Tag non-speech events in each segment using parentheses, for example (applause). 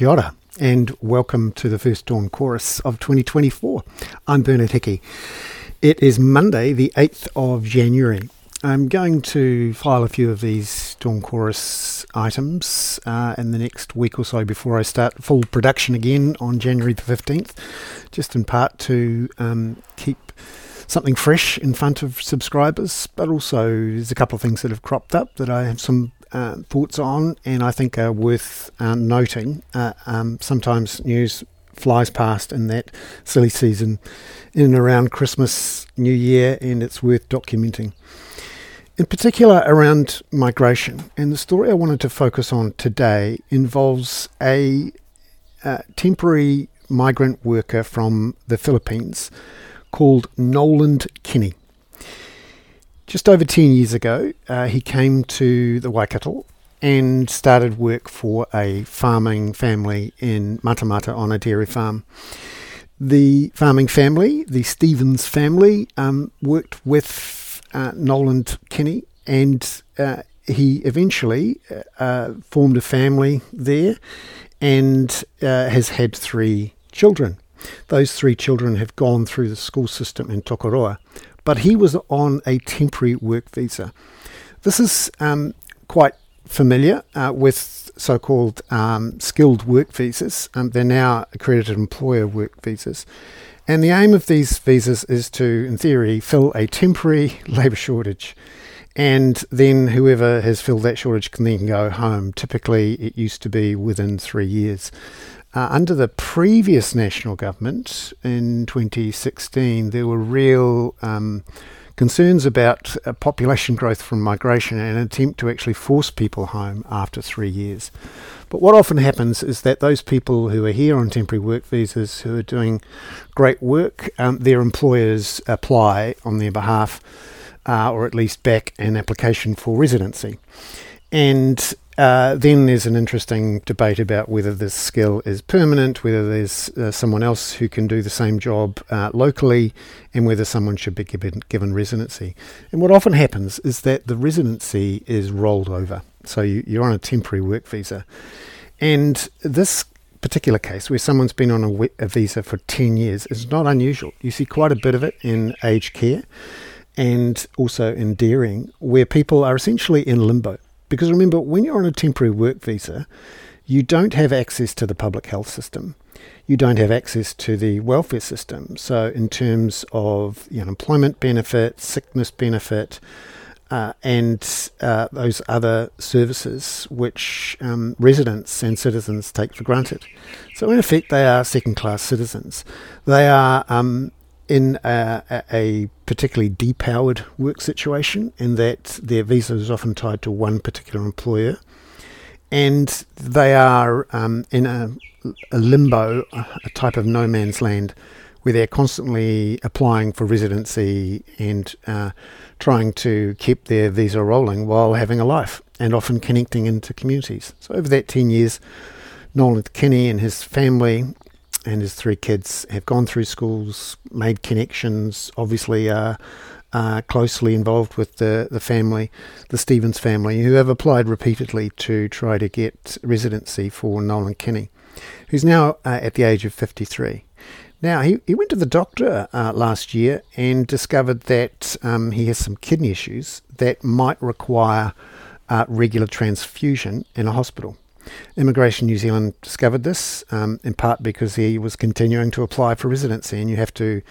Kia ora, and welcome to the first Dawn Chorus of 2024. I'm Bernard Hickey. It is Monday, the 8th of January. I'm going to file a few of these Dawn Chorus items uh, in the next week or so before I start full production again on January the 15th, just in part to um, keep something fresh in front of subscribers, but also there's a couple of things that have cropped up that I have some uh, thoughts on and I think are worth uh, noting. Uh, um, sometimes news flies past in that silly season in and around Christmas, New Year, and it's worth documenting. In particular, around migration. And the story I wanted to focus on today involves a uh, temporary migrant worker from the Philippines called Nolan. Just over 10 years ago, uh, he came to the Waikato and started work for a farming family in Matamata on a dairy farm. The farming family, the Stevens family, um, worked with uh, Nolan Kinney and uh, he eventually uh, formed a family there and uh, has had three children. Those three children have gone through the school system in Tokoroa, but he was on a temporary work visa. This is um, quite familiar uh, with so called um, skilled work visas. Um, they're now accredited employer work visas. And the aim of these visas is to, in theory, fill a temporary (laughs) labour shortage. And then whoever has filled that shortage can then go home. Typically, it used to be within three years. Uh, under the previous national government in 2016, there were real um, concerns about uh, population growth from migration and an attempt to actually force people home after three years. But what often happens is that those people who are here on temporary work visas, who are doing great work, um, their employers apply on their behalf, uh, or at least back an application for residency. And uh, then there's an interesting debate about whether this skill is permanent, whether there's uh, someone else who can do the same job uh, locally, and whether someone should be given, given, residency. And what often happens is that the residency is rolled over. So you, you're on a temporary work visa. And this particular case, where someone's been on a, visa for 10 years, is not unusual. You see quite a bit of it in aged care and also in dairying, where people are essentially in limbo because remember, when you're on a temporary work visa, you don't have access to the public health system. You don't have access to the welfare system. So, in terms of you know, employment benefit, sickness benefit, uh, and uh, those other services which um, residents and citizens take for granted. So, in effect, they are second class citizens. They are um, in a, a, particularly depowered work situation, in that their visa is often tied to one particular employer, and they are um, in a, a, limbo, a type of no man's land, where they're constantly applying for residency and uh, trying to keep their visa rolling while having a life and often connecting into communities. So, over that 10 years, Nolan Kinney and his family and his three kids have gone through schools, made connections, obviously are, are closely involved with the, the family, the Stevens family, who have applied repeatedly to try to get residency for Nolan Kinney, who's now uh, at the age of 53. Now, he, he went to the doctor uh, last year and discovered that um, he has some kidney issues that might require uh, regular transfusion in a hospital. Immigration New Zealand discovered this um, in part because he was continuing to apply for residency, and you have to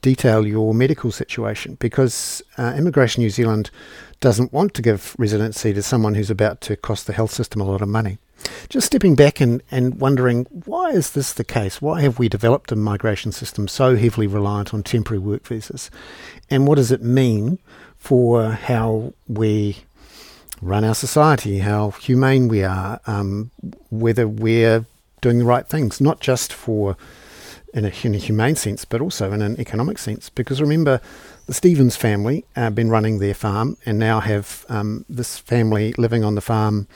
detail your medical situation because uh, Immigration New Zealand doesn't want to give residency to someone who's about to cost the health system a lot of money. Just stepping back and, and wondering why is this the case? Why have we developed a migration system so heavily reliant on temporary work visas? And what does it mean for how we run our society, how humane we are, um, whether we're doing the right things, not just for in a, in a, humane sense, but also in an economic sense. Because remember, the Stevens family have been running their farm and now have um, this family living on the farm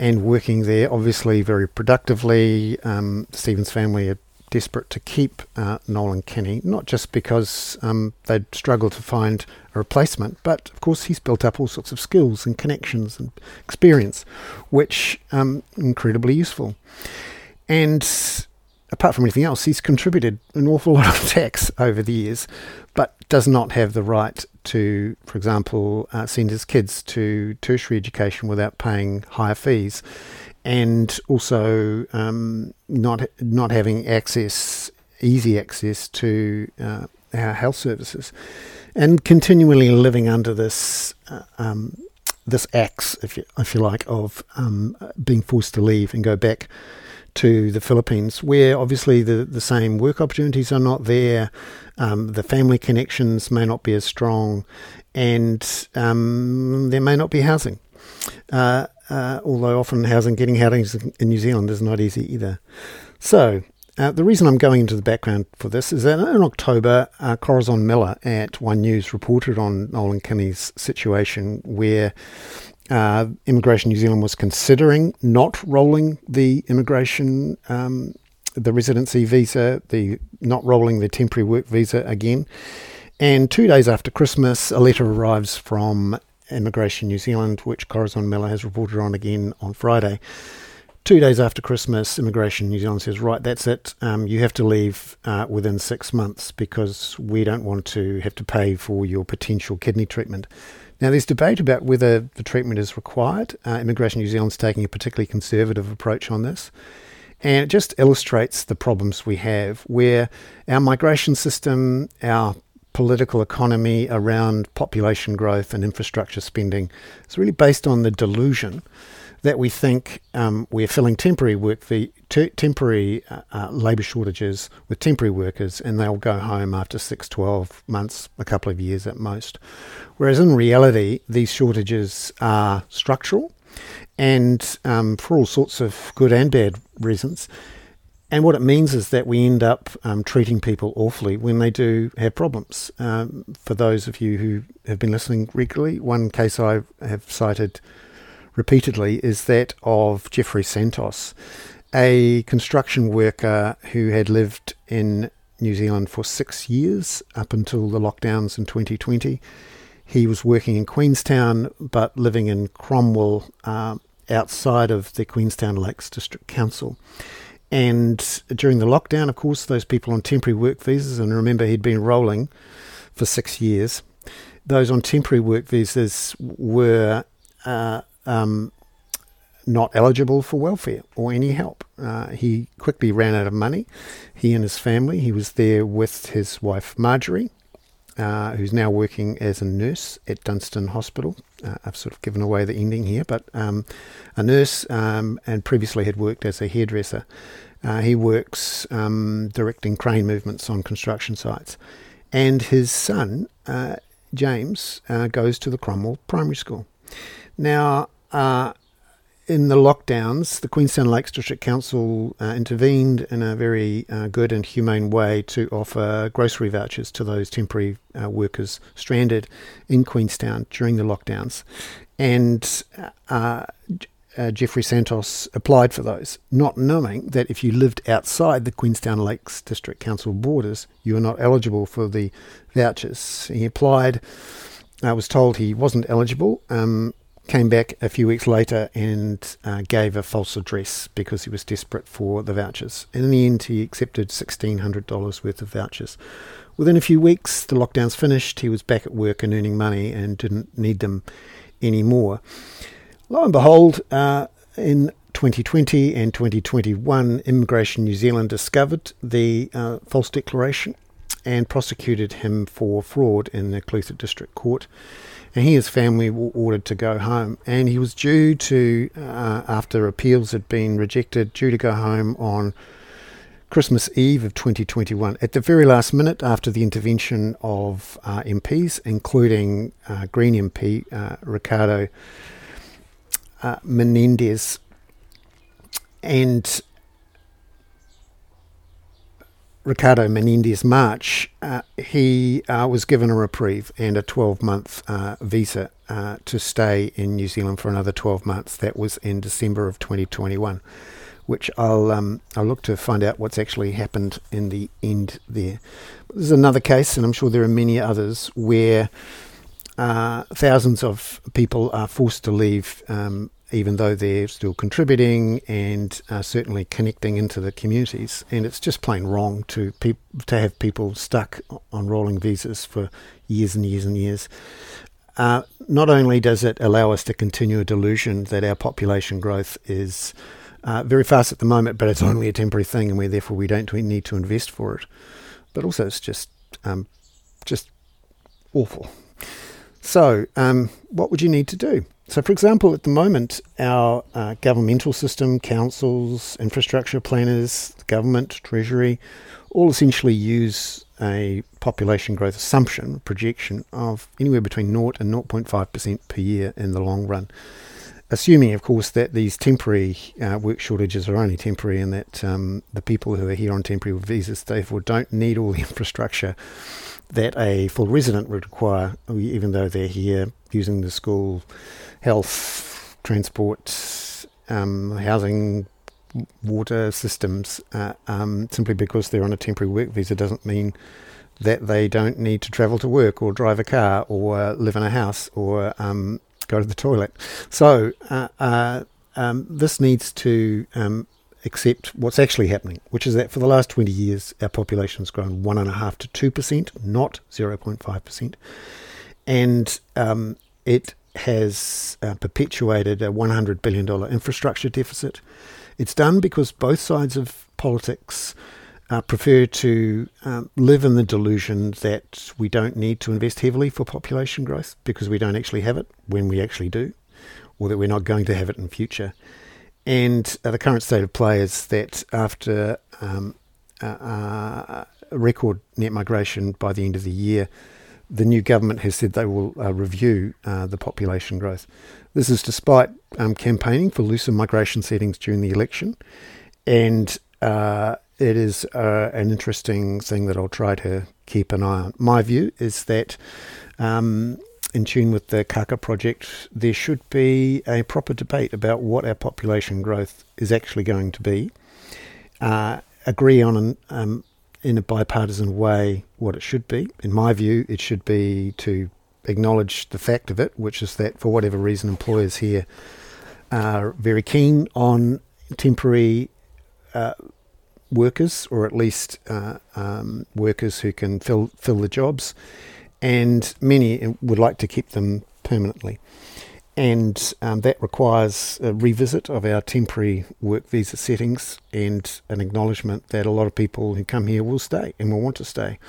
and working there, obviously very productively. Um, the Stevens family are desperate to keep uh, Nolan Kinney, not just because um, they'd struggled to find a replacement, but of course he's built up all sorts of skills and connections and experience, which um incredibly useful. And apart from anything else, he's contributed an awful (laughs) lot of tax over the years, but does not have the right to, for example, uh, send his kids to tertiary education without paying higher fees, and also um, not not having access, easy access to uh, our health services, and continually living under this. Uh, um, this axe, if you, if you like, of um, being forced to leave and go back to the Philippines, where obviously the, the same work opportunities are not there, um, the family connections may not be as strong, and um, there may not be housing. Uh, uh, although often housing, getting housing in New Zealand is not easy either. So, uh, the reason I'm going into the background for this is that in October, uh, Corazon Miller at One News reported on Nolan Kinney's situation where uh, Immigration New Zealand was considering not rolling the immigration, um, the residency visa, the not rolling the temporary work visa again. And two days after Christmas, a letter arrives from Immigration New Zealand, which Corazon Miller has reported on again on Friday. Two days after Christmas, Immigration New Zealand says, right, that's it. Um, you have to leave uh, within six months because we don't want to have to pay for your potential kidney treatment. Now, there's debate about whether the treatment is required. Uh, Immigration New Zealand's taking a particularly conservative approach on this. And it just illustrates the problems we have where our migration system, our political economy around population growth and infrastructure spending is really based on the delusion that we think um, we're filling temporary work, the temporary uh, uh, labour shortages with temporary workers, and they'll go home after 6, 12 months, a couple of years at most. Whereas in reality, these shortages are structural and um, for all sorts of good and bad reasons. And what it means is that we end up um, treating people awfully when they do have problems. Um, for those of you who have been listening regularly, one case I have cited repeatedly is that of Jeffrey Santos, a construction worker who had lived in New Zealand for six years up until the lockdowns in 2020. He was working in Queenstown but living in Cromwell uh, outside of the Queenstown Lakes District Council. And during the lockdown, of course, those people on temporary work visas, and remember he'd been rolling for six years, those on temporary work visas were uh, um, not eligible for welfare or any help. Uh, he quickly ran out of money. He and his family, he was there with his wife Marjorie, uh, who's now working as a nurse at Dunstan Hospital. Uh, I've sort of given away the ending here, but um, a nurse um, and previously had worked as a hairdresser. Uh, he works um, directing crane movements on construction sites. And his son, uh, James, uh, goes to the Cromwell Primary School. Now, uh, in the lockdowns, the Queenstown Lakes District Council uh, intervened in a very uh, good and humane way to offer grocery vouchers to those temporary uh, workers stranded in Queenstown during the lockdowns. And uh, uh, Jeffrey Santos applied for those, not knowing that if you lived outside the Queenstown Lakes District Council borders, you were not eligible for the vouchers. He applied. I was told he wasn't eligible. Um, came back a few weeks later and uh, gave a false address because he was desperate for the vouchers. And in the end, he accepted $1,600 worth of vouchers. Within a few weeks, the lockdowns finished. He was back at work and earning money and didn't need them anymore. Lo and behold, uh, in 2020 and 2021, Immigration New Zealand discovered the uh, false declaration and prosecuted him for fraud in the Clutha District Court and he his family were ordered to go home. And he was due to, uh, after appeals had been rejected, due to go home on Christmas Eve of 2021. At the very last minute, after the intervention of uh, MPs, including uh, Green MP uh, Ricardo uh, Menendez, and Ricardo Menendez March, uh, he uh, was given a reprieve and a 12 month uh, visa uh, to stay in New Zealand for another 12 months. That was in December of 2021, which I'll, um, I'll look to find out what's actually happened in the end there. There's another case, and I'm sure there are many others, where uh, thousands of people are forced to leave um, even though they're still contributing and uh, certainly connecting into the communities. And it's just plain wrong to pe- to have people stuck on rolling visas for years and years and years. Uh, not only does it allow us to continue a delusion that our population growth is uh, very fast at the moment, but it's only a temporary thing, and we therefore we don't need to invest for it. But also, it's just um, just awful. So, um, what would you need to do? So, for example, at the moment, our uh, governmental system, councils, infrastructure planners, government, treasury, all essentially use a population growth assumption, projection of anywhere between 0 and 0.5% per year in the long run. Assuming, of course, that these temporary uh, work shortages are only temporary and that um, the people who are here on temporary visas, therefore, don't need all the (laughs) infrastructure that a full resident would require, even though they're here using the school, health, transport, um, housing, water systems, uh, um, simply because they're on a temporary work visa doesn't mean that they don't need to travel to work or drive a car or live in a house or um, go to the toilet. So uh, uh, um, this needs to um, accept what's actually happening, which is that for the last 20 years, our population has grown 1.5 to 2%, not 0.5%. And um, it has uh, perpetuated a $100 billion infrastructure deficit. It's done because both sides of politics uh, prefer to um, live in the delusion that we don't need to invest heavily for population growth because we don't actually have it when we actually do, or that we're not going to have it in future. And uh, the current state of play is that after um, uh, uh, record net migration by the end of the year, the new government has said they will uh, review uh, the population growth. This is despite um, campaigning for looser migration settings during the election, and uh, it is uh, an interesting thing that I'll try to keep an eye on. My view is that. Um, in tune with the Kaka project, there should be a proper debate about what our population growth is actually going to be. Uh, agree on an, um, in a bipartisan way what it should be. In my view, it should be to acknowledge the fact of it, which is that for whatever reason, employers here are very keen on temporary uh, workers, or at least uh, um, workers who can fill fill the jobs, and many would like to keep them permanently. And um, that requires a revisit of our temporary work visa settings and an acknowledgement that a lot of people who come here will stay and will want to stay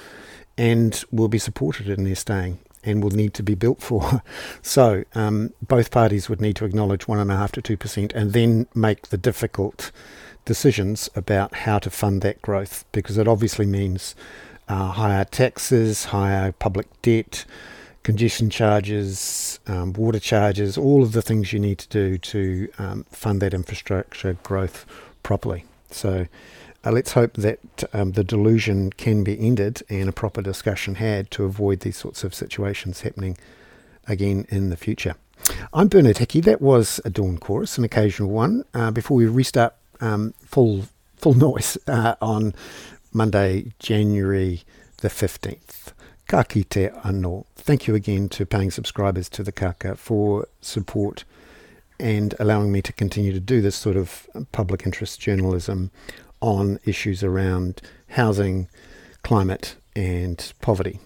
and will be supported in their staying and will need to be built for. (laughs) So um, both parties would need to acknowledge one and a half to two percent, and then make the difficult decisions about how to fund that growth, because it obviously means uh, higher taxes, higher public debt, congestion charges, um, water charges, all of the things you need to do to um, fund that infrastructure growth properly. So uh, let's hope that um, the delusion can be ended and a proper discussion had to avoid these sorts of situations happening again in the future. I'm Bernard Hickey. That was a dawn chorus, an occasional one. Uh, before we restart um, full full (laughs) noise uh, on Monday, January the 15th. Ka kite anō. Thank you again to paying subscribers to the Kaka for support and allowing me to continue to do this sort of public interest journalism on issues around housing, climate, and poverty,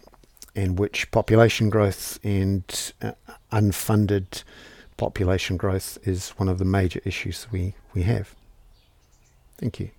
and which population growth and uh, unfunded population growth is one of the major issues we, we have. Thank you.